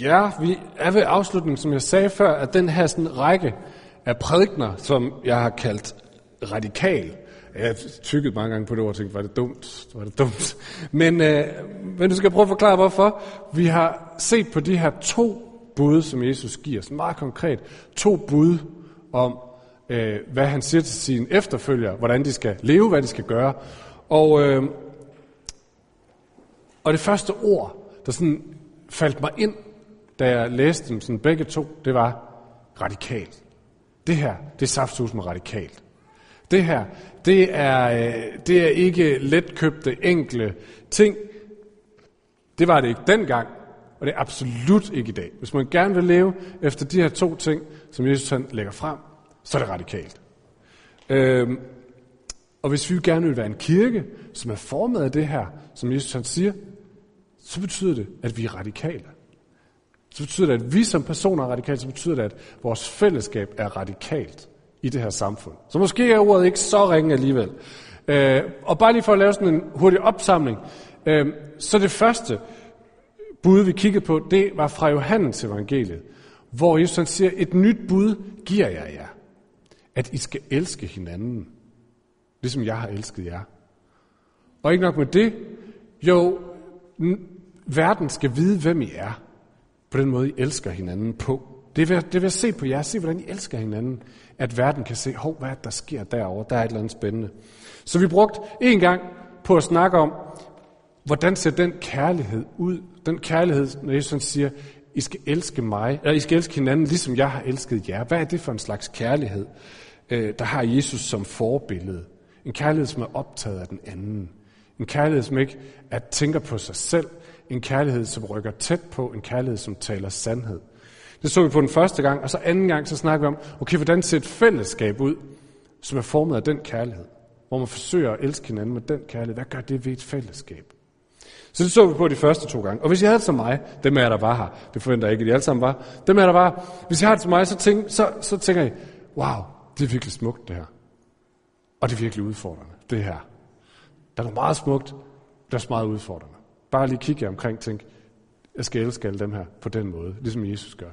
Ja, vi er ved afslutningen, som jeg sagde før, at den her sådan række af prædikner, som jeg har kaldt radikal. Jeg har tykket mange gange på det ord og tænkt, var det dumt? Var det dumt? Men, øh, men du skal prøve at forklare, hvorfor. Vi har set på de her to bud, som Jesus giver, så meget konkret. To bud om, øh, hvad han siger til sine efterfølgere, hvordan de skal leve, hvad de skal gøre. Og, øh, og det første ord, der sådan faldt mig ind, da jeg læste dem sådan begge to, det var radikalt. Det her, det er saftsus med radikalt. Det her, det er, øh, det er ikke letkøbte, enkle ting. Det var det ikke dengang, og det er absolut ikke i dag. Hvis man gerne vil leve efter de her to ting, som Jesus han lægger frem, så er det radikalt. Øhm, og hvis vi gerne vil være en kirke, som er formet af det her, som Jesus han siger, så betyder det, at vi er radikale. Så betyder det, at vi som personer er radikale, så betyder det, at vores fællesskab er radikalt i det her samfund. Så måske er ordet ikke så ringe alligevel. Øh, og bare lige for at lave sådan en hurtig opsamling, øh, så det første bud, vi kiggede på, det var fra Johannes evangeliet, hvor Jesus siger, et nyt bud giver jeg jer, at I skal elske hinanden, ligesom jeg har elsket jer. Og ikke nok med det, jo, verden skal vide, hvem I er, på den måde, I elsker hinanden på. Det vil, det vil se på jer, se hvordan I elsker hinanden, at verden kan se, hov, hvad er det, der sker derovre, der er et eller andet spændende. Så vi brugte en gang på at snakke om, hvordan ser den kærlighed ud? Den kærlighed, når Jesus siger, I skal elske mig, eller I skal elske hinanden, ligesom jeg har elsket jer. Hvad er det for en slags kærlighed, øh, der har Jesus som forbillede? En kærlighed, som er optaget af den anden. En kærlighed, som ikke at tænker på sig selv. En kærlighed, som rykker tæt på. En kærlighed, som taler sandhed. Det så vi på den første gang, og så anden gang, så snakker vi om, okay, hvordan ser et fællesskab ud, som er formet af den kærlighed? Hvor man forsøger at elske hinanden med den kærlighed. Hvad gør det ved et fællesskab? Så det så vi på de første to gange. Og hvis jeg havde det som mig, dem er der var her, det forventer jeg ikke, at de alle sammen var, dem er der var, hvis jeg har det som mig, så, tænk, så, så tænker jeg, wow, det er virkelig smukt det her. Og det er virkelig udfordrende, det her. Der er noget meget smukt, der er også meget udfordrende. Bare lige kigge jer omkring og tænk, jeg skal elske alle dem her på den måde, ligesom Jesus gør.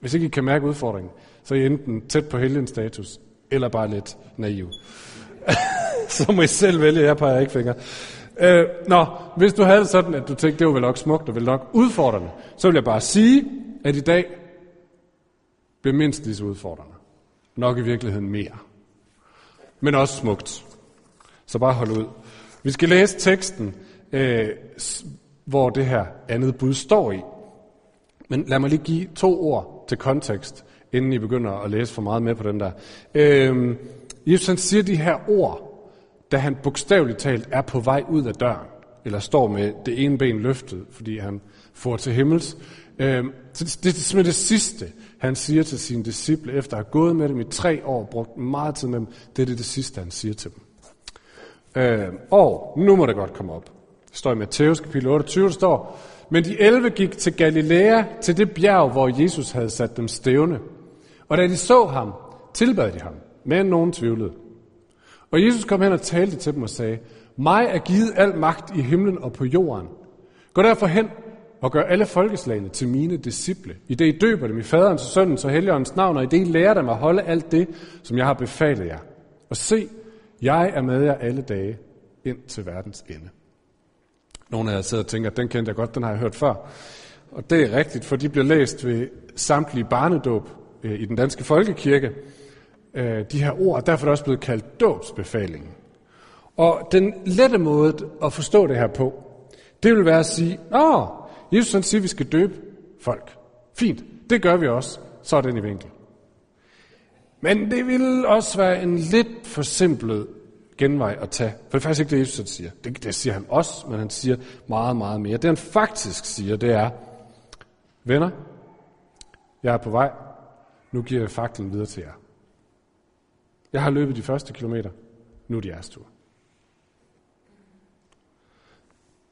Hvis ikke I kan mærke udfordringen, så er I enten tæt på helgens status, eller bare lidt naiv. så må I selv vælge, jeg peger ikke fingre. Øh, nå, hvis du havde sådan, at du tænkte, det var vel nok smukt og vel nok udfordrende, så vil jeg bare sige, at i dag bliver mindst lige så udfordrende. Nok i virkeligheden mere. Men også smukt. Så bare hold ud. Vi skal læse teksten, øh, hvor det her andet bud står i. Men lad mig lige give to ord til kontekst, inden I begynder at læse for meget med på den der. Øh, Jesus han siger de her ord, da han bogstaveligt talt er på vej ud af døren, eller står med det ene ben løftet, fordi han får til himmels. Øh, så det, det er simpelthen det sidste, han siger til sine disciple, efter at have gået med dem i tre år, brugt meget tid med dem. Det er det, det sidste, han siger til dem. Øh, og nu må det godt komme op. Det står i Matthæus kapitel 28, der står, men de 11 gik til Galilea, til det bjerg, hvor Jesus havde sat dem stævne. Og da de så ham, tilbad de ham, men nogen tvivlede. Og Jesus kom hen og talte til dem og sagde, mig er givet al magt i himlen og på jorden. Gå derfor hen og gør alle folkeslagene til mine disciple. I det I døber dem i faderens og søndens og helligåndens navn, og i det I lærer dem at holde alt det, som jeg har befalet jer. Og se, jeg er med jer alle dage ind til verdens ende. Nogle af jer sidder og tænker, den kendte jeg godt, den har jeg hørt før. Og det er rigtigt, for de blev læst ved samtlige barnedåb øh, i den danske folkekirke. Øh, de her ord, og derfor er det også blevet kaldt dåbsbefalingen. Og den lette måde at forstå det her på, det vil være at sige, åh, Jesus han siger, at vi skal døbe folk. Fint, det gør vi også. Så er den i vinkel. Men det vil også være en lidt forsimplet genvej at tage. For det er faktisk ikke det, Jesus siger. Det, det siger han også, men han siger meget, meget mere. Det han faktisk siger, det er, venner, jeg er på vej. Nu giver jeg faklen videre til jer. Jeg har løbet de første kilometer. Nu er det jeres tur.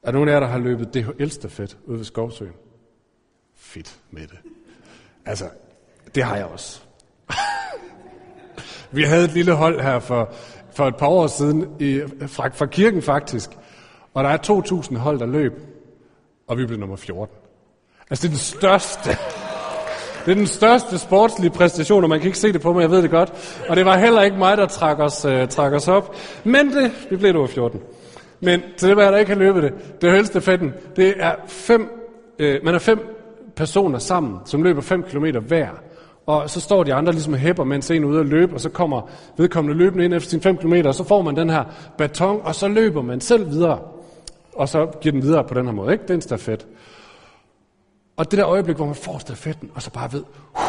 Er der nogen af jer, der har løbet DHL-stafet ude ved Skovsøen? Fedt med det. Altså, det har jeg også. Vi havde et lille hold her for, for et par år siden, i, fra, fra kirken faktisk, og der er 2.000 hold, der løb, og vi blev nummer 14. Altså, det er den største. Det er den største sportslige præstation, og man kan ikke se det på mig, jeg ved det godt. Og det var heller ikke mig, der trak os, uh, trak os op. Men det, vi blev nummer 14. Men til det var jeg, der ikke har løbet det, det højeste helstafetten. Det er fem, uh, man er fem personer sammen, som løber 5 km hver. Og så står de andre ligesom hæpper, mens en er ude at løbe, og så kommer vedkommende løbende ind efter sine 5 km, og så får man den her baton, og så løber man selv videre. Og så giver den videre på den her måde, ikke? Det er en stafet. Og det der øjeblik, hvor man får stafetten, og så bare ved, uh,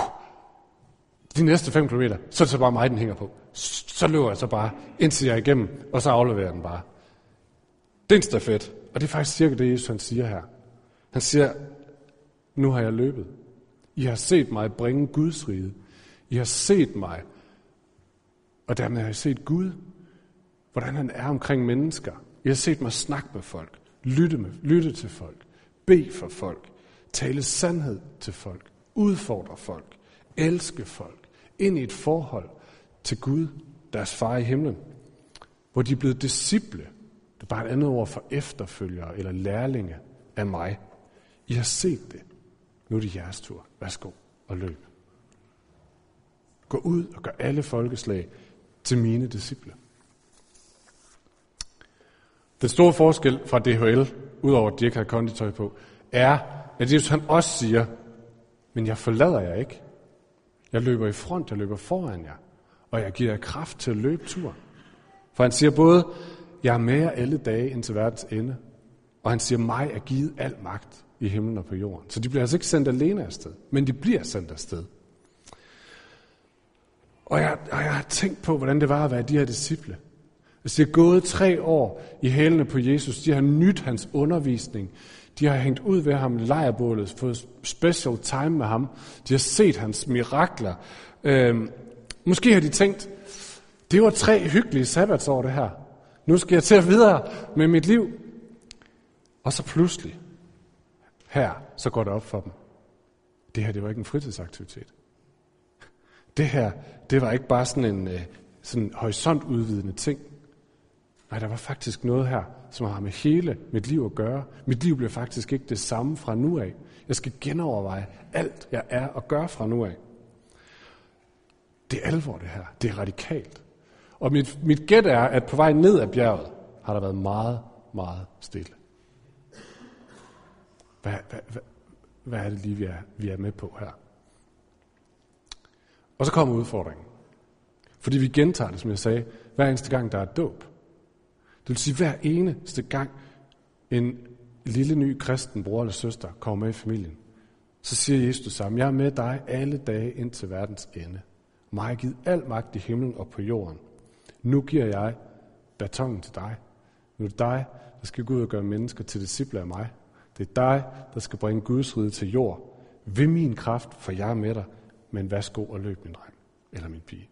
de næste 5 km, så er det så bare mig, den hænger på. Så løber jeg så bare, indtil jeg er igennem, og så afleverer den bare. Det er en stafet, og det er faktisk cirka det, Jesus han siger her. Han siger, nu har jeg løbet. I har set mig bringe Guds rige. I har set mig, og dermed har I set Gud, hvordan han er omkring mennesker. I har set mig snakke med folk, lytte, med, lytte til folk, bede for folk, tale sandhed til folk, udfordre folk, elske folk, ind i et forhold til Gud, deres far i himlen, hvor de er blevet disciple. Det er bare et andet ord for efterfølgere eller lærlinge af mig. I har set det. Nu er det jeres tur. Værsgo og løb. Gå ud og gør alle folkeslag til mine disciple. Den store forskel fra DHL, udover at de ikke har konditøj på, er, at Jesus han også siger, men jeg forlader jer ikke. Jeg løber i front, jeg løber foran jer, og jeg giver jer kraft til at løbe turen. For han siger både, jeg er med jer alle dage indtil verdens ende, og han siger, mig er givet al magt i himlen og på jorden. Så de bliver altså ikke sendt alene afsted, men de bliver sendt afsted. Og jeg, og jeg har tænkt på, hvordan det var at være de her disciple. Hvis de har gået tre år i hælene på Jesus, de har nyt hans undervisning, de har hængt ud ved ham i lejrbålet, fået special time med ham, de har set hans mirakler. Øhm, måske har de tænkt, det var tre hyggelige sabbatsår det her. Nu skal jeg til at videre med mit liv. Og så pludselig, her, så går det op for dem. Det her, det var ikke en fritidsaktivitet. Det her, det var ikke bare sådan en sådan sådan horisontudvidende ting. Nej, der var faktisk noget her, som har med hele mit liv at gøre. Mit liv bliver faktisk ikke det samme fra nu af. Jeg skal genoverveje alt, jeg er og gør fra nu af. Det er alvor, det her. Det er radikalt. Og mit, mit gæt er, at på vej ned ad bjerget har der været meget, meget stille. Hvad, hvad, hvad, hvad er det lige, vi er, vi er med på her? Og så kommer udfordringen. Fordi vi gentager det, som jeg sagde, hver eneste gang, der er dåb. Det vil sige, hver eneste gang en lille ny kristen bror eller søster kommer med i familien, så siger Jesus sammen. Jeg er med dig alle dage ind til verdens ende. Mig har givet al magt i himlen og på jorden. Nu giver jeg batongen til dig. Nu er det dig, der skal gå ud og gøre mennesker til disciple af mig. Det er dig, der skal bringe Guds rige til jord. Ved min kraft, for jeg er med dig. Men værsgo og løb, min dreng. Eller min pige.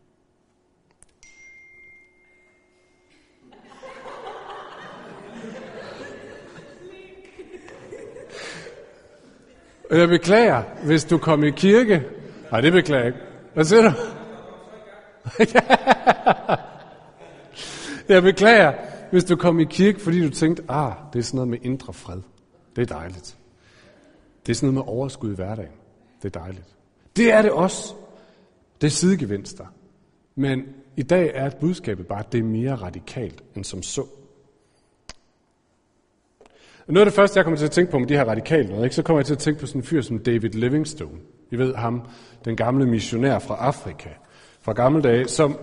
Jeg beklager, hvis du kom i kirke. Nej, det beklager jeg ikke. Hvad siger du? jeg beklager, hvis du kom i kirke, fordi du tænkte, ah, det er sådan noget med indre fred. Det er dejligt. Det er sådan noget med overskud i hverdagen. Det er dejligt. Det er det også. Det er sidegevinster. Men i dag er budskabet bare, at det er mere radikalt end som så. Noget af det første, jeg kommer til at tænke på med de her radikale noget, ikke, så kommer jeg til at tænke på sådan en fyr som David Livingstone. I ved ham, den gamle missionær fra Afrika, fra gamle dage, som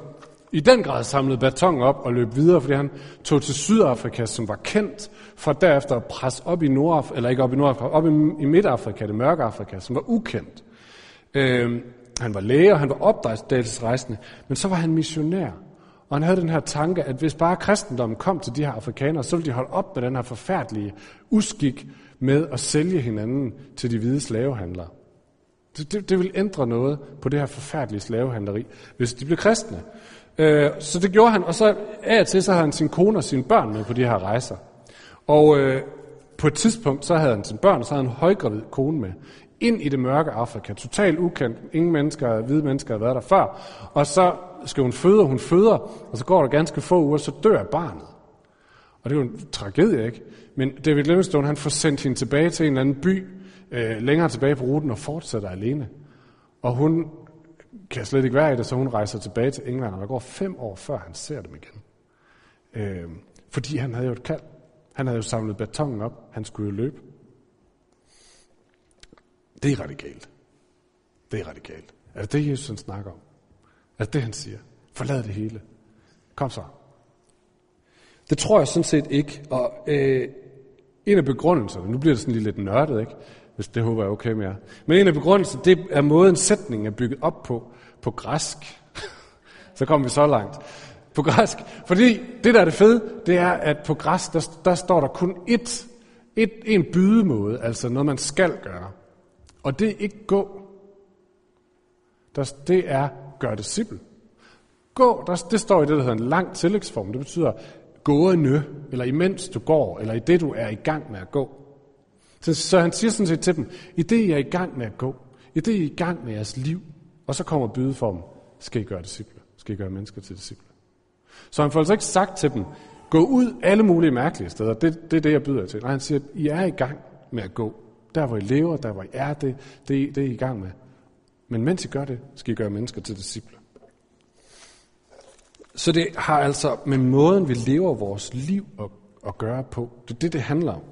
i den grad samlede baton op og løb videre, fordi han tog til Sydafrika, som var kendt, for derefter at presse op i Nordafrika, eller ikke op i Nordafrika, op i, i Midtafrika, det mørke Afrika, som var ukendt. Øh, han var læge, og han var opdagelsesrejsende, men så var han missionær. Og han havde den her tanke, at hvis bare kristendommen kom til de her afrikanere, så ville de holde op med den her forfærdelige uskik med at sælge hinanden til de hvide slavehandlere. Det, det, det ville ændre noget på det her forfærdelige slavehandleri, hvis de blev kristne. Øh, så det gjorde han, og så af og til, så havde han sin kone og sine børn med på de her rejser. Og øh, på et tidspunkt, så havde han sine børn, og så havde han en højgravid kone med. Ind i det mørke Afrika, totalt ukendt. Ingen mennesker, hvide mennesker havde været der før. Og så skal hun føde, og hun føder, og så går der ganske få uger, så dør barnet. Og det er jo en tragedie, ikke? Men David Livingstone, han får sendt hende tilbage til en eller anden by øh, længere tilbage på ruten og fortsætter alene. Og hun kan slet ikke være i det, så hun rejser tilbage til England, og der går fem år, før han ser dem igen. Øh, fordi han havde jo et kald. Han havde jo samlet betongen op. Han skulle jo løbe. Det er radikalt. Det er radikalt. Er det det, Jesus han snakker om? Er det det, han siger? Forlad det hele. Kom så. Det tror jeg sådan set ikke. Og øh, en af begrundelserne, nu bliver det sådan lige lidt nørdet, ikke? Hvis det håber jeg er okay med jer. Men en af begrundelserne, det er måden sætningen er bygget op på, på græsk. så kommer vi så langt. På græsk. Fordi det, der er det fede, det er, at på græsk, der, der står der kun ét, et, en bydemåde, altså noget, man skal gøre. Og det er ikke gå. Der, det er gør disciple. Gå, der, det står i det, der hedder en lang tillægsform. Det betyder gående, eller imens du går, eller i det, du er i gang med at gå. Så, så han siger sådan set til dem, i det, I er i gang med at gå, i det, I er i gang med jeres liv, og så kommer bydeformen, skal I gøre disciple, skal I gøre mennesker til disciple. Så han får altså ikke sagt til dem, gå ud alle mulige mærkelige steder, det, det er det, jeg byder jer til. Nej, han siger, I er i gang med at gå. Der, hvor I lever, der, hvor I er, det, det, det er I i gang med. Men mens I gør det, skal I gøre mennesker til disciple. Så det har altså med måden, vi lever vores liv at, at gøre på. Det er det, det handler om.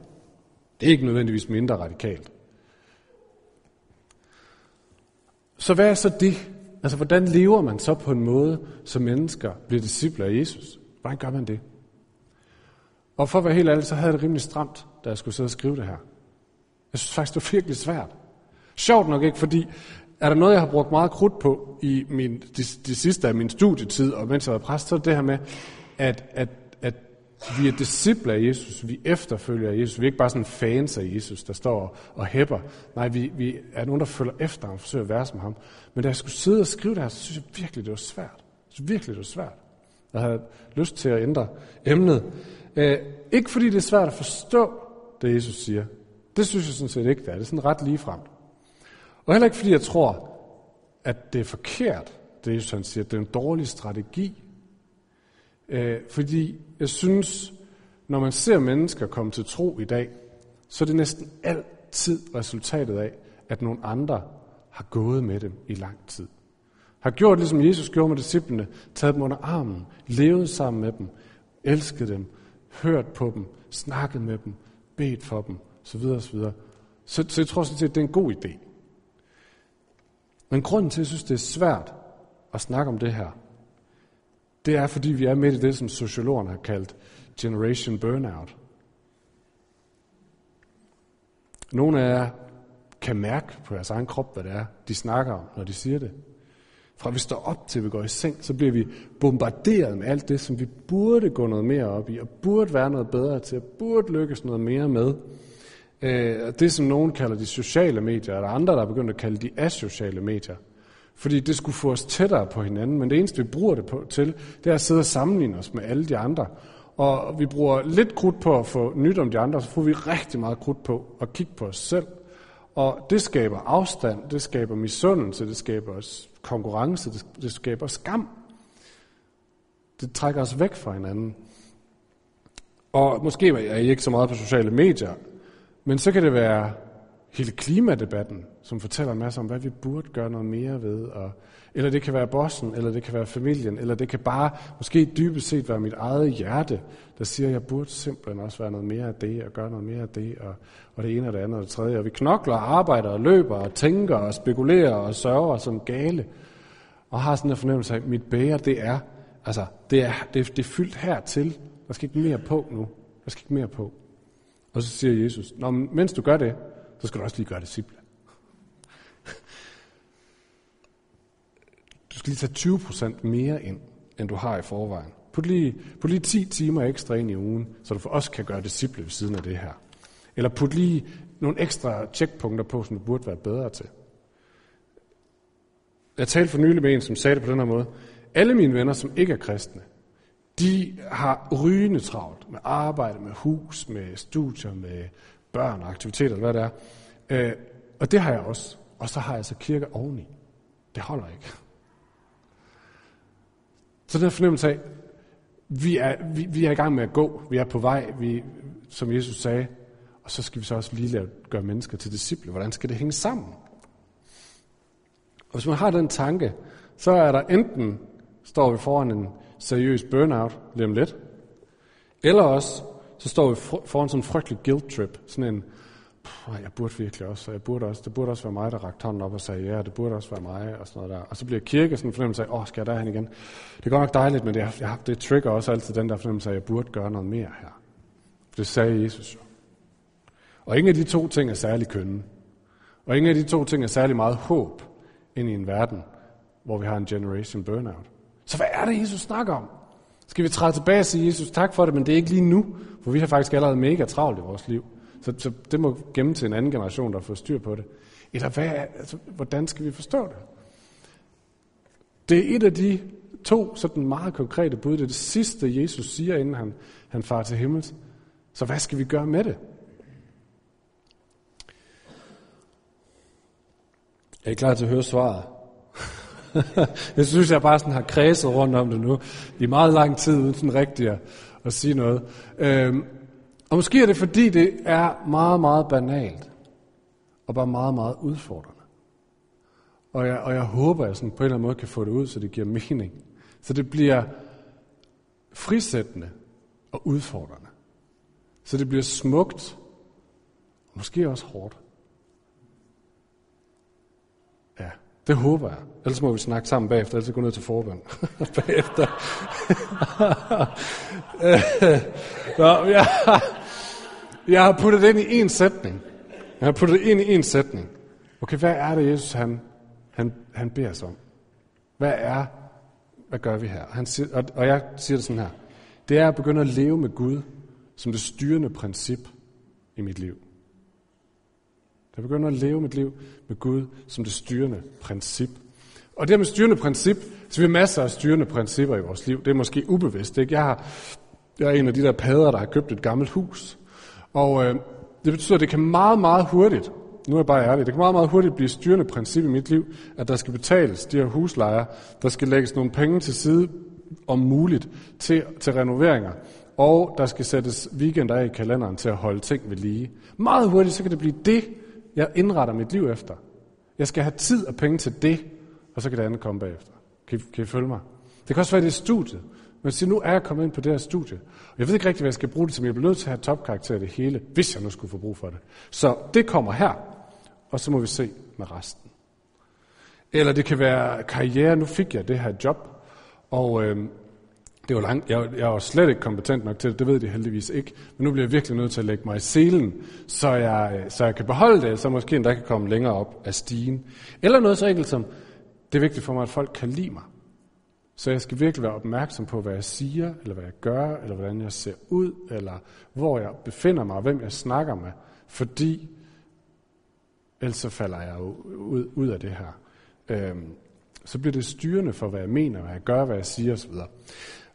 Det er ikke nødvendigvis mindre radikalt. Så hvad er så det? Altså, hvordan lever man så på en måde, så mennesker bliver disciple af Jesus? Hvordan gør man det? Og for at være helt ærlig, så havde jeg det rimelig stramt, da jeg skulle sidde og skrive det her. Jeg synes faktisk, det var virkelig svært. Sjovt nok ikke, fordi er der noget, jeg har brugt meget krudt på i min, de, de sidste af min studietid, og mens jeg var præst, så er det her med, at, at, vi er disciple af Jesus, vi efterfølger Jesus, vi er ikke bare sådan fans af Jesus, der står og hæpper. Nej, vi, vi er nogen, der følger efter ham og forsøger at være som ham. Men da jeg skulle sidde og skrive det her, så synes jeg virkelig, det var svært. Jeg synes virkelig, det var svært. Jeg havde lyst til at ændre emnet. Øh, ikke fordi det er svært at forstå, det Jesus siger. Det synes jeg sådan set ikke, det er. Det er sådan ret ligefremt. Og heller ikke fordi jeg tror, at det er forkert, det Jesus han siger, det er en dårlig strategi. Øh, fordi jeg synes, når man ser mennesker komme til tro i dag, så er det næsten altid resultatet af, at nogle andre har gået med dem i lang tid. Har gjort ligesom Jesus gjorde med disciplene, taget dem under armen, levet sammen med dem, elsket dem, hørt på dem, snakket med dem, bedt for dem, så videre, så videre. Så, så jeg tror sådan set, at det er en god idé. Men grunden til, at jeg synes, det er svært at snakke om det her, det er, fordi vi er midt i det, som sociologerne har kaldt generation burnout. Nogle af jer kan mærke på jeres egen krop, hvad det er, de snakker om, når de siger det. Fra vi står op til vi går i seng, så bliver vi bombarderet med alt det, som vi burde gå noget mere op i, og burde være noget bedre til, og burde lykkes noget mere med. Øh, og det, som nogen kalder de sociale medier, er der andre, der er begyndt at kalde de asociale medier. Fordi det skulle få os tættere på hinanden, men det eneste, vi bruger det på, til, det er at sidde og sammenligne os med alle de andre. Og vi bruger lidt krudt på at få nyt om de andre, så får vi rigtig meget krudt på at kigge på os selv. Og det skaber afstand, det skaber misundelse, det skaber konkurrence, det, det skaber skam. Det trækker os væk fra hinanden. Og måske er I ikke så meget på sociale medier, men så kan det være hele klimadebatten, som fortæller en masse om, hvad vi burde gøre noget mere ved. Og, eller det kan være bossen, eller det kan være familien, eller det kan bare måske dybest set være mit eget hjerte, der siger, at jeg burde simpelthen også være noget mere af det, og gøre noget mere af det, og, og det ene og det andet og det tredje. Og vi knokler, arbejder og løber og tænker og spekulerer og sørger som gale, og har sådan en fornemmelse af, at mit bære, det er, altså, det er, det, det er fyldt hertil. Der skal ikke mere på nu. Der skal ikke mere på. Og så siger Jesus, Nå, men mens du gør det, så skal du også lige gøre disciple. Du skal lige tage 20% mere ind, end du har i forvejen. Put lige, put lige 10 timer ekstra ind i ugen, så du for også kan gøre disciple ved siden af det her. Eller put lige nogle ekstra checkpunkter på, som du burde være bedre til. Jeg talte for nylig med en, som sagde det på den her måde. Alle mine venner, som ikke er kristne, de har rygende travlt med arbejde, med hus, med studier, med børn og aktiviteter, hvad det er. Øh, og det har jeg også. Og så har jeg så kirke oveni. Det holder ikke. Så den fornemmelse af, vi er, vi, vi er i gang med at gå, vi er på vej, vi, som Jesus sagde, Og så skal vi så også lige lave, gøre mennesker til disciple. Hvordan skal det hænge sammen? Og hvis man har den tanke, så er der enten, står vi foran en seriøs burnout lige om lidt, eller også, så står vi foran sådan en frygtelig guilt trip, sådan en, jeg burde virkelig også, og jeg burde også, det burde også være mig, der rakte hånden op og sagde, ja, det burde også være mig, og sådan noget der. Og så bliver kirke sådan en fornemmelse af, åh, skal jeg derhen igen? Det er godt nok dejligt, men det, jeg, det trigger også altid den der fornemmelse af, at jeg burde gøre noget mere her. Det sagde Jesus jo. Og ingen af de to ting er særlig kønne. Og ingen af de to ting er særlig meget håb ind i en verden, hvor vi har en generation burnout. Så hvad er det, Jesus snakker om? Skal vi træde tilbage og sige, Jesus, tak for det, men det er ikke lige nu, for vi har faktisk allerede mega travlt i vores liv. Så, så det må gemme til en anden generation, der får styr på det. Eller hvad, altså, hvordan skal vi forstå det? Det er et af de to sådan meget konkrete bud. Det er det sidste, Jesus siger, inden han, han farer til himmels. Så hvad skal vi gøre med det? Er I klar til at høre svaret? jeg synes, jeg bare sådan har kredset rundt om det nu i meget lang tid, uden sådan rigtig at, at sige noget. Øhm, og måske er det, fordi det er meget, meget banalt, og bare meget, meget udfordrende. Og jeg, og jeg håber, at jeg sådan på en eller anden måde kan få det ud, så det giver mening. Så det bliver frisættende og udfordrende. Så det bliver smukt, og måske også hårdt. Ja, det håber jeg. Ellers må vi snakke sammen bagefter, ellers gå ned til forbøn bagefter. Nå, jeg, jeg har puttet det ind i en sætning. Jeg har puttet det ind i en sætning. Okay, hvad er det, Jesus han, han, han beder os om? Hvad er, hvad gør vi her? Han siger, og, og jeg siger det sådan her. Det er at begynde at leve med Gud som det styrende princip i mit liv. Jeg begynder at leve mit liv med Gud som det styrende princip. Og det her med styrende princip, så vi har masser af styrende principper i vores liv. Det er måske ubevidst. Ikke? Jeg, har, jeg er en af de der padder, der har købt et gammelt hus. Og øh, det betyder, at det kan meget, meget hurtigt, nu er jeg bare ærlig, det kan meget, meget hurtigt blive styrende princip i mit liv, at der skal betales de her huslejer, der skal lægges nogle penge til side om muligt til, til renoveringer, og der skal sættes weekender af i kalenderen til at holde ting ved lige. Meget hurtigt, så kan det blive det, jeg indretter mit liv efter. Jeg skal have tid og penge til det, og så kan det andet komme bagefter. Kan I, kan I følge mig? Det kan også være, det er studiet. Men siger, nu er jeg kommet ind på det her studie. Og jeg ved ikke rigtig, hvad jeg skal bruge det til, men jeg bliver nødt til at have topkarakter i det hele, hvis jeg nu skulle få brug for det. Så det kommer her, og så må vi se med resten. Eller det kan være karriere. Nu fik jeg det her job, og øh, det var langt. Jeg, jeg var slet ikke kompetent nok til det, det ved de heldigvis ikke. Men nu bliver jeg virkelig nødt til at lægge mig i selen, så jeg, så jeg kan beholde det, så måske endda kan komme længere op af stigen. Eller noget så enkelt som, det er vigtigt for mig, at folk kan lide mig. Så jeg skal virkelig være opmærksom på, hvad jeg siger, eller hvad jeg gør, eller hvordan jeg ser ud, eller hvor jeg befinder mig, og hvem jeg snakker med. Fordi ellers så falder jeg jo ud, ud af det her. Øhm, så bliver det styrende for, hvad jeg mener, hvad jeg gør, hvad jeg siger osv.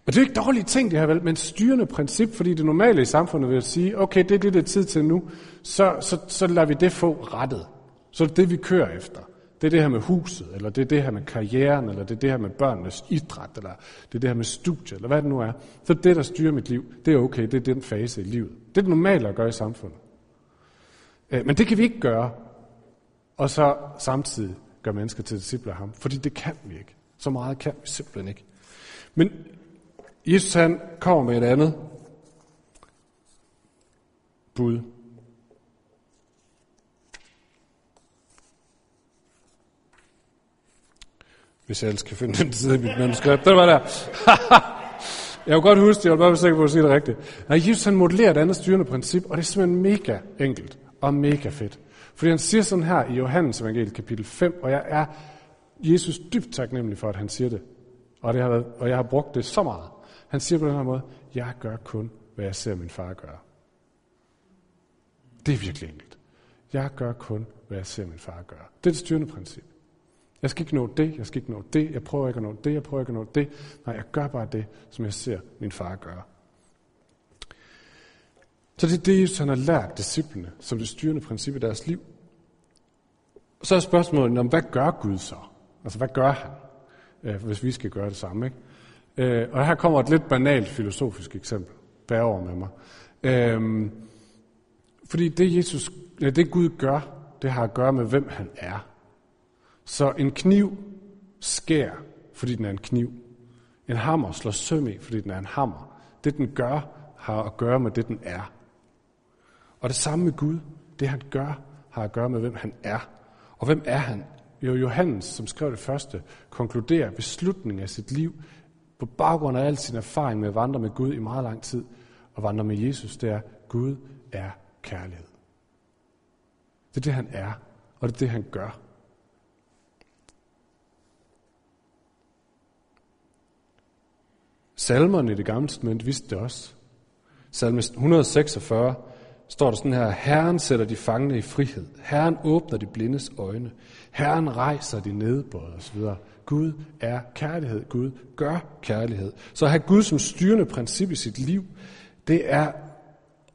Og det er ikke dårlige ting, det her vel, men styrende princip, fordi det normale i samfundet vil sige, okay, det er det, det er tid til nu, så, så, så lader vi det få rettet. Så er det det, vi kører efter. Det er det her med huset, eller det er det her med karrieren, eller det er det her med børnenes idræt, eller det er det her med studiet, eller hvad det nu er. Så det, der styrer mit liv, det er okay, det er den fase i livet. Det er det normale at gøre i samfundet. Øh, men det kan vi ikke gøre, og så samtidig gøre mennesker til disciple af ham, fordi det kan vi ikke. Så meget kan vi simpelthen ikke. Men Jesus han kommer med et andet bud. Hvis jeg ellers kan finde den side i mit manuskript. Den var der. jeg kunne godt huske det, jeg var bare sikker på at sige det rigtigt. Nej, Jesus han modellerer et andet styrende princip, og det er simpelthen mega enkelt og mega fedt. Fordi han siger sådan her i Johannes evangeliet kapitel 5, og jeg er Jesus dybt taknemmelig for, at han siger det. Og, det har været, og jeg har brugt det så meget. Han siger på den her måde, jeg gør kun, hvad jeg ser min far gøre. Det er virkelig enkelt. Jeg gør kun, hvad jeg ser min far gøre. Det er det styrende princip. Jeg skal ikke nå det, jeg skal ikke nå det, jeg prøver ikke at nå det, jeg prøver ikke at nå det. Nej, jeg gør bare det, som jeg ser min far gøre. Så det er det, Jesus han har lært disciplene, som det styrende princip i deres liv. Så er spørgsmålet, om hvad gør Gud så? Altså, hvad gør han, øh, hvis vi skal gøre det samme? Ikke? Øh, og her kommer et lidt banalt filosofisk eksempel. Bær over med mig. Øh, Fordi det, Jesus, ja, det Gud gør, det har at gøre med, hvem han er. Så en kniv skærer, fordi den er en kniv. En hammer slår søm i, fordi den er en hammer. Det, den gør, har at gøre med det, den er. Og det samme med Gud. Det, han gør, har at gøre med, hvem han er. Og hvem er han? Jo, Johannes, som skrev det første, konkluderer ved slutningen af sit liv, på baggrund af al sin erfaring med at vandre med Gud i meget lang tid, og vandre med Jesus, det er, Gud er kærlighed. Det er det, han er, og det er det, han gør. Salmerne i det gamle testament vidste det også. Salme 146 står der sådan her, Herren sætter de fangne i frihed. Herren åbner de blindes øjne. Herren rejser de nedbøjet osv. Gud er kærlighed. Gud gør kærlighed. Så at have Gud som styrende princip i sit liv, det er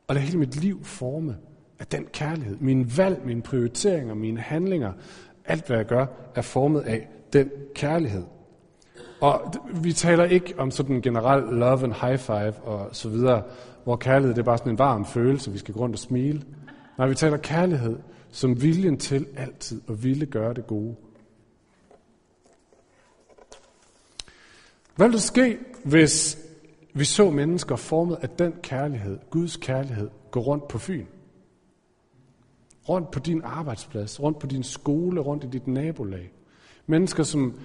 at lade hele mit liv forme af den kærlighed. Min valg, mine prioriteringer, mine handlinger, alt hvad jeg gør, er formet af den kærlighed. Og vi taler ikke om sådan en generel love and high five og så videre, hvor kærlighed det er bare sådan en varm følelse, vi skal gå rundt og smile. Nej, vi taler kærlighed som viljen til altid at ville gøre det gode. Hvad ville der ske, hvis vi så mennesker formet af den kærlighed, Guds kærlighed, gå rundt på Fyn? Rundt på din arbejdsplads, rundt på din skole, rundt i dit nabolag. Mennesker, som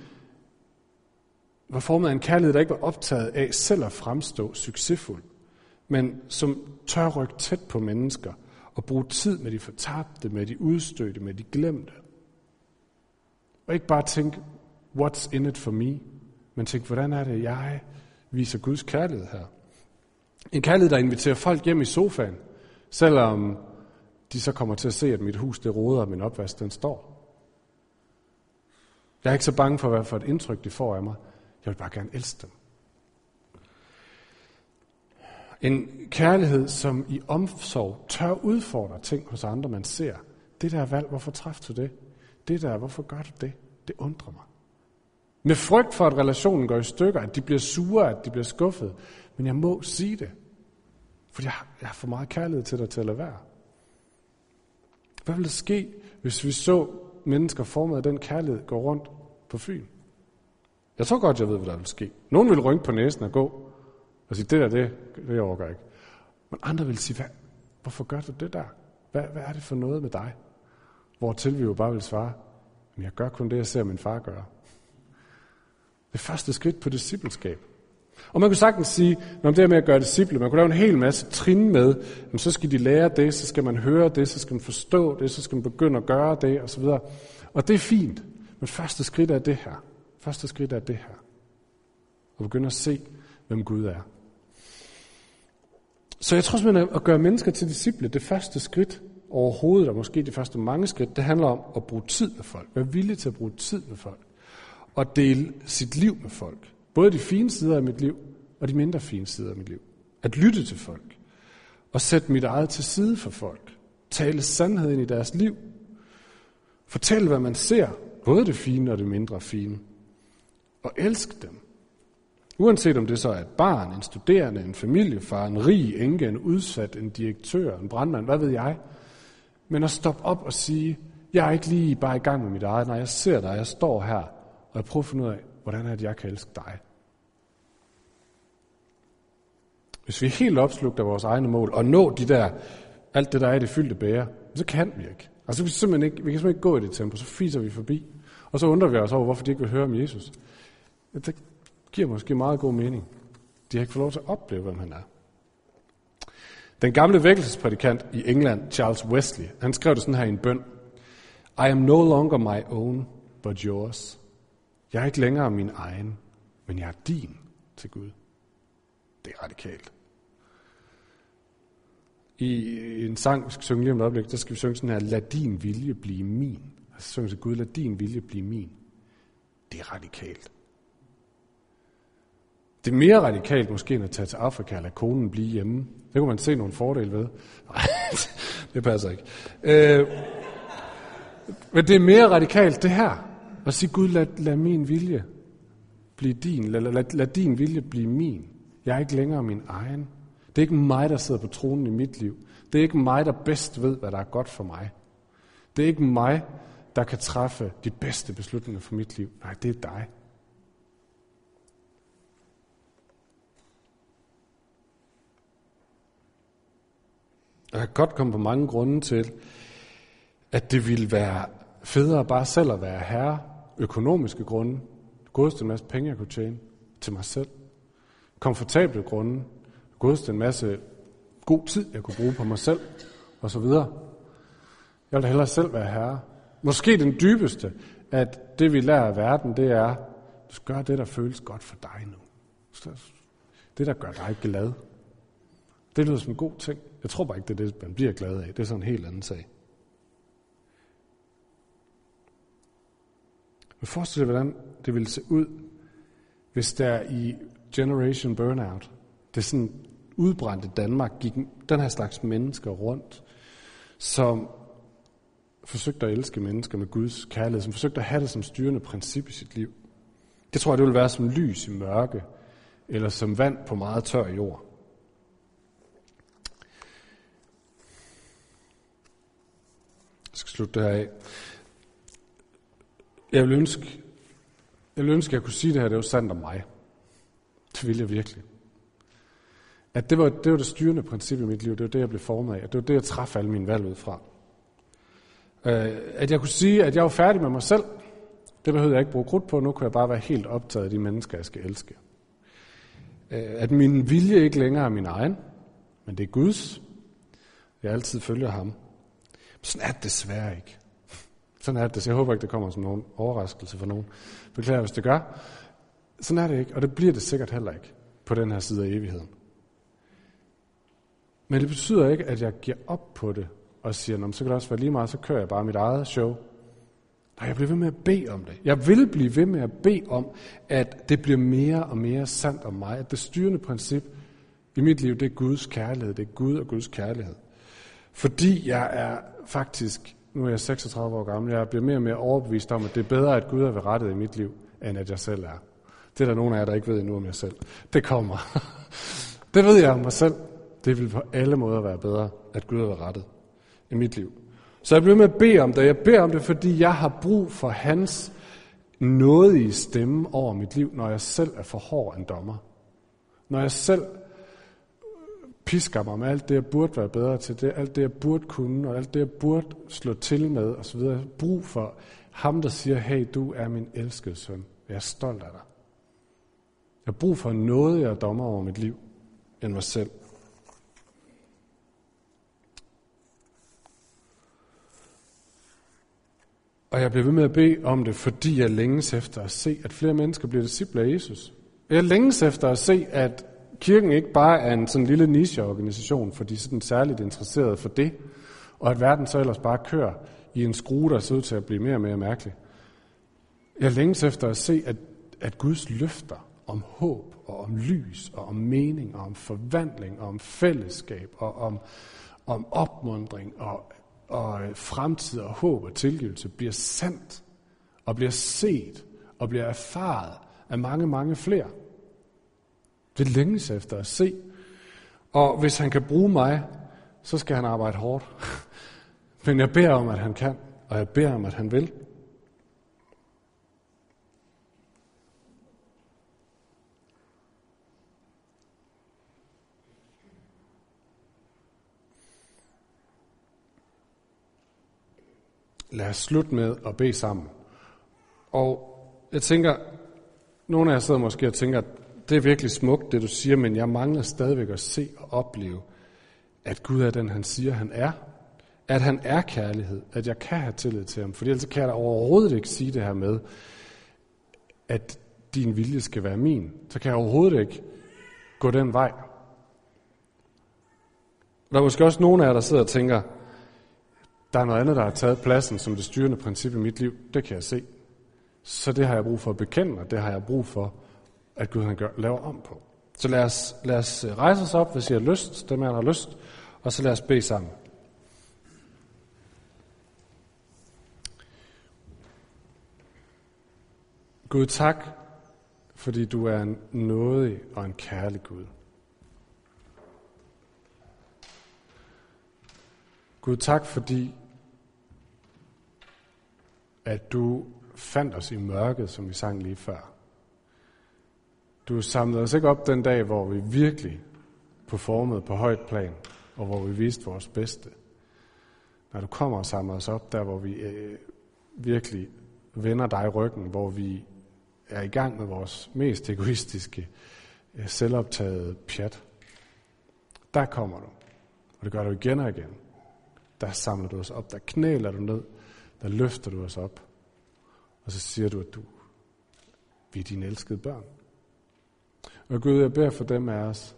var formet af en kærlighed, der ikke var optaget af selv at fremstå succesfuld, men som tør rykke tæt på mennesker og bruge tid med de fortabte, med de udstødte, med de glemte. Og ikke bare tænke, what's in it for me, men tænk, hvordan er det, jeg viser Guds kærlighed her? En kærlighed, der inviterer folk hjem i sofaen, selvom de så kommer til at se, at mit hus det roder, og min opvask den står. Jeg er ikke så bange for, hvad for et indtryk de får af mig. Jeg vil bare gerne elske dem. En kærlighed, som i omsorg tør udfordre ting hos andre, man ser. Det der valg, hvorfor træffede du det? Det der, hvorfor gør du det? Det undrer mig. Med frygt for, at relationen går i stykker, at de bliver sure, at de bliver skuffet. Men jeg må sige det. For jeg, jeg har for meget kærlighed til dig til at lade være. Hvad ville der ske, hvis vi så mennesker formet af den kærlighed gå rundt på Fyn? Jeg tror godt, jeg ved, hvad der vil ske. Nogen vil rynke på næsen og gå og sige, det der, det, det overgår ikke. Men andre vil sige, hvad, hvorfor gør du det der? Hvad, hvad er det for noget med dig? Hvortil vi jo bare vil svare, men jeg gør kun det, jeg ser min far gøre. Det første skridt på discipleskab. Og man kunne sagtens sige, når det her med at gøre disciple, man kunne lave en hel masse trin med, men så skal de lære det, så skal man høre det, så skal man forstå det, så skal man begynde at gøre det, osv. Og det er fint, men første skridt er det her. Første skridt er det her. Og begynde at se, hvem Gud er. Så jeg tror simpelthen, at gøre mennesker til disciple, det første skridt overhovedet, og måske de første mange skridt, det handler om at bruge tid med folk. Være villig til at bruge tid med folk at dele sit liv med folk. Både de fine sider af mit liv, og de mindre fine sider af mit liv. At lytte til folk. Og sætte mit eget til side for folk. Tale sandhed ind i deres liv. Fortæl, hvad man ser. Både det fine og det mindre fine. Og elsk dem. Uanset om det så er et barn, en studerende, en familiefar, en rig enke, en udsat, en direktør, en brandmand, hvad ved jeg. Men at stoppe op og sige, jeg er ikke lige bare i gang med mit eget, når jeg ser dig, jeg står her, og jeg prøver at finde ud af, hvordan er det, jeg kan elske dig. Hvis vi er helt opslugt af vores egne mål, og nå de der, alt det der er i det fyldte bære, så kan vi ikke. Altså vi, simpelthen ikke, vi kan simpelthen ikke gå i det tempo, så fiser vi forbi. Og så undrer vi os over, hvorfor de ikke vil høre om Jesus. Det, giver måske meget god mening. De har ikke fået lov til at opleve, hvem han er. Den gamle vækkelsesprædikant i England, Charles Wesley, han skrev det sådan her i en bøn. I am no longer my own, but yours. Jeg er ikke længere min egen, men jeg er din til Gud. Det er radikalt. I en sang, vi skal synge lige om et øjeblik, der skal vi synge sådan her, lad din vilje blive min. Altså synge til Gud, lad din vilje blive min. Det er radikalt. Det er mere radikalt måske, end at tage til Afrika og lade konen blive hjemme. Det kunne man se nogle fordele ved. Nej, det passer ikke. Øh, men det er mere radikalt, det her. At sige, Gud, lad, lad min vilje blive din. Lad, lad, lad din vilje blive min. Jeg er ikke længere min egen. Det er ikke mig, der sidder på tronen i mit liv. Det er ikke mig, der bedst ved, hvad der er godt for mig. Det er ikke mig, der kan træffe de bedste beslutninger for mit liv. Nej, det er dig. Jeg kan godt komme på mange grunde til, at det ville være federe bare selv at være herre, økonomiske grunde, godeste en masse penge, jeg kunne tjene til mig selv. Komfortable grunde, godeste en masse god tid, jeg kunne bruge på mig selv, og så videre. Jeg vil hellere selv være herre. Måske den dybeste, at det vi lærer af verden, det er, du skal gøre det, der føles godt for dig nu. Det, der gør dig glad. Det lyder som en god ting. Jeg tror bare ikke, det er det, man bliver glad af. Det er sådan en helt anden sag. Men forestil dig, hvordan det ville se ud, hvis der i Generation Burnout, det sådan udbrændte Danmark, gik den her slags mennesker rundt, som forsøgte at elske mennesker med Guds kærlighed, som forsøgte at have det som styrende princip i sit liv. Det tror jeg, det vil være som lys i mørke, eller som vand på meget tør jord. Jeg skal slutte det her af. Jeg vil ønske, jeg vil ønske, at jeg kunne sige det her, det var sandt om mig. Det vil jeg virkelig. At det var, det var det styrende princip i mit liv, det var det, jeg blev formet af, det var det, jeg træffede alle mine valg ud fra. Øh, at jeg kunne sige, at jeg var færdig med mig selv, det behøvede jeg ikke bruge krudt på, nu kunne jeg bare være helt optaget af de mennesker, jeg skal elske. Øh, at min vilje ikke længere er min egen, men det er Guds. Jeg altid følger ham. Sådan er det desværre ikke. Sådan er det. Jeg håber ikke, det kommer som nogen overraskelse for nogen. Beklager, hvis det gør. Sådan er det ikke, og det bliver det sikkert heller ikke på den her side af evigheden. Men det betyder ikke, at jeg giver op på det og siger, så kan det også være lige meget, så kører jeg bare mit eget show. Nej, jeg bliver ved med at bede om det. Jeg vil blive ved med at bede om, at det bliver mere og mere sandt om mig. At det styrende princip i mit liv, det er Guds kærlighed. Det er Gud og Guds kærlighed. Fordi jeg er faktisk, nu er jeg 36 år gammel, jeg bliver mere og mere overbevist om, at det er bedre, at Gud er ved rettet i mit liv, end at jeg selv er. Det er der nogen af jer, der ikke ved endnu om jeg selv. Det kommer. det ved jeg om mig selv. Det vil på alle måder være bedre, at Gud er ved rettet i mit liv. Så jeg bliver med at bede om det. Jeg beder om det, fordi jeg har brug for hans nådige stemme over mit liv, når jeg selv er for hård en dommer. Når jeg selv pisker mig med alt det, jeg burde være bedre til, det, alt det, jeg burde kunne, og alt det, jeg burde slå til med, osv. så videre. brug for ham, der siger, hey, du er min elskede søn. Jeg er stolt af dig. Jeg har brug for noget, jeg dommer over mit liv, end mig selv. Og jeg bliver ved med at bede om det, fordi jeg længes efter at se, at flere mennesker bliver disciple af Jesus. Jeg længes efter at se, at kirken ikke bare er en sådan lille nicheorganisation, for de sådan særligt interesserede for det, og at verden så ellers bare kører i en skrue, der ser ud til at blive mere og mere mærkelig. Jeg længes efter at se, at, at Guds løfter om håb og om lys og om mening og om forvandling og om fællesskab og om, om opmundring og og fremtid og håb og tilgivelse bliver sandt og bliver set og bliver erfaret af mange, mange flere. Det længes efter at se. Og hvis han kan bruge mig, så skal han arbejde hårdt. Men jeg beder om, at han kan, og jeg beder om, at han vil. lad os slutte med at bede sammen. Og jeg tænker, nogle af jer sidder måske og tænker, at det er virkelig smukt, det du siger, men jeg mangler stadigvæk at se og opleve, at Gud er den, han siger, han er. At han er kærlighed, at jeg kan have tillid til ham. For ellers kan jeg da overhovedet ikke sige det her med, at din vilje skal være min. Så kan jeg overhovedet ikke gå den vej. Der er måske også nogen af jer, der sidder og tænker, der er noget andet, der har taget pladsen som det styrende princip i mit liv. Det kan jeg se. Så det har jeg brug for at bekende, mig. det har jeg brug for, at Gud han gør, laver om på. Så lad os, lad os øh, rejse os op, hvis I har lyst, dem man har lyst, og så lad os bede sammen. Gud, tak, fordi du er en nådig og en kærlig Gud. Gud, tak, fordi at du fandt os i mørket, som vi sang lige før. Du samlede os ikke op den dag, hvor vi virkelig performede på højt plan, og hvor vi viste vores bedste. Når du kommer og samler os op, der hvor vi øh, virkelig vender dig ryggen, hvor vi er i gang med vores mest egoistiske, øh, selvoptagede pjat. Der kommer du. Og det gør du igen og igen. Der samler du os op, der knæler du ned, der løfter du os op. Og så siger du, at du, vi er dine elskede børn. Og Gud, jeg beder for dem af os,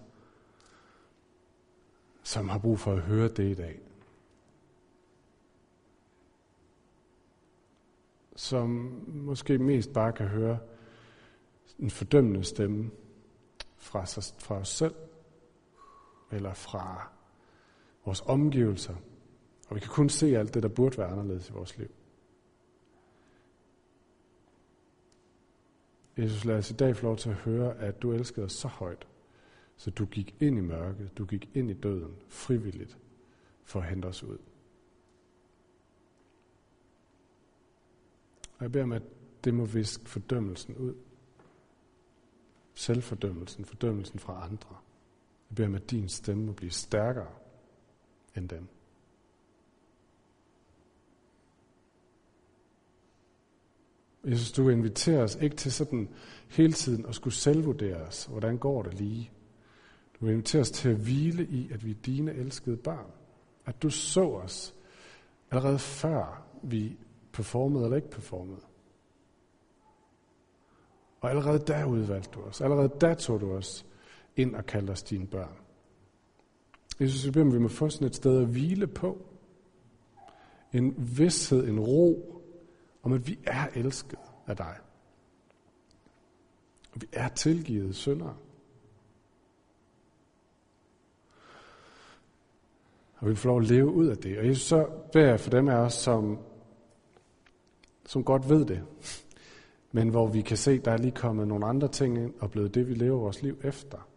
som har brug for at høre det i dag. Som måske mest bare kan høre en fordømmende stemme fra, sig, fra os selv, eller fra vores omgivelser. Og vi kan kun se alt det, der burde være anderledes i vores liv. Jesus, lad os i dag få lov til at høre, at du elskede os så højt, så du gik ind i mørket, du gik ind i døden frivilligt for at hente os ud. Og jeg beder om, at det må viske fordømmelsen ud. Selvfordømmelsen, fordømmelsen fra andre. Jeg beder om, at din stemme må blive stærkere end den. Jesus, du inviterer os ikke til sådan hele tiden at skulle selvvurdere os. Hvordan går det lige? Du inviterer os til at hvile i, at vi er dine elskede børn. At du så os allerede før vi performede eller ikke performede. Og allerede der udvalgte du os. Allerede der tog du os ind og kaldte os dine børn. Jesus, vi beder, om vi må få sådan et sted at hvile på. En vidshed, en ro, om at vi er elsket af dig. Og vi er tilgivet syndere. Og vi får lov at leve ud af det. Og Jesus, så beder jeg for dem af os, som, som godt ved det, men hvor vi kan se, at der er lige kommet nogle andre ting ind, og blevet det, vi lever vores liv efter.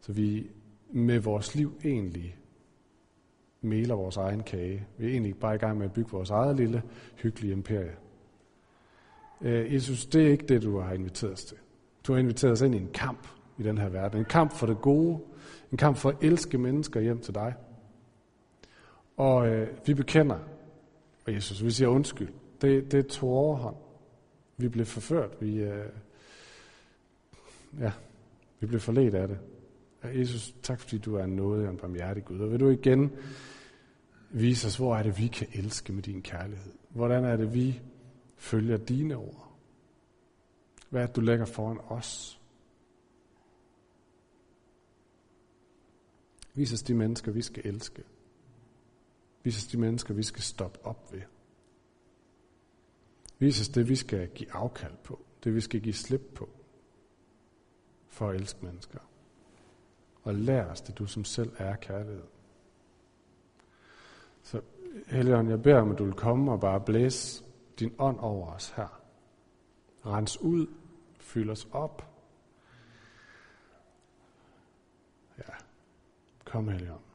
Så vi med vores liv egentlig meler vores egen kage. Vi er egentlig bare i gang med at bygge vores eget lille, hyggelige imperie. Øh, Jesus, det er ikke det, du har inviteret os til. Du har inviteret os ind i en kamp i den her verden. En kamp for det gode. En kamp for at elske mennesker hjem til dig. Og øh, vi bekender, og Jesus, vi siger undskyld. Det, det tog overhånd. Vi blev forført. Vi, øh, ja, vi blev forledt af det. Og Jesus, tak fordi du er en nåde og en barmhjertig Gud. Og vil du igen vise os, hvor er det, vi kan elske med din kærlighed? Hvordan er det, vi følger dine ord? Hvad er det, du lægger foran os? Vis os de mennesker, vi skal elske. Vis os de mennesker, vi skal stoppe op ved. Vis os det, vi skal give afkald på. Det, vi skal give slip på. For at elske mennesker. Og lær os det, du som selv er kærlighed. Så Helligånd, jeg beder om, at du vil komme og bare blæse din ånd over os her. Rens ud, fyld os op. Ja, kom Helligånd.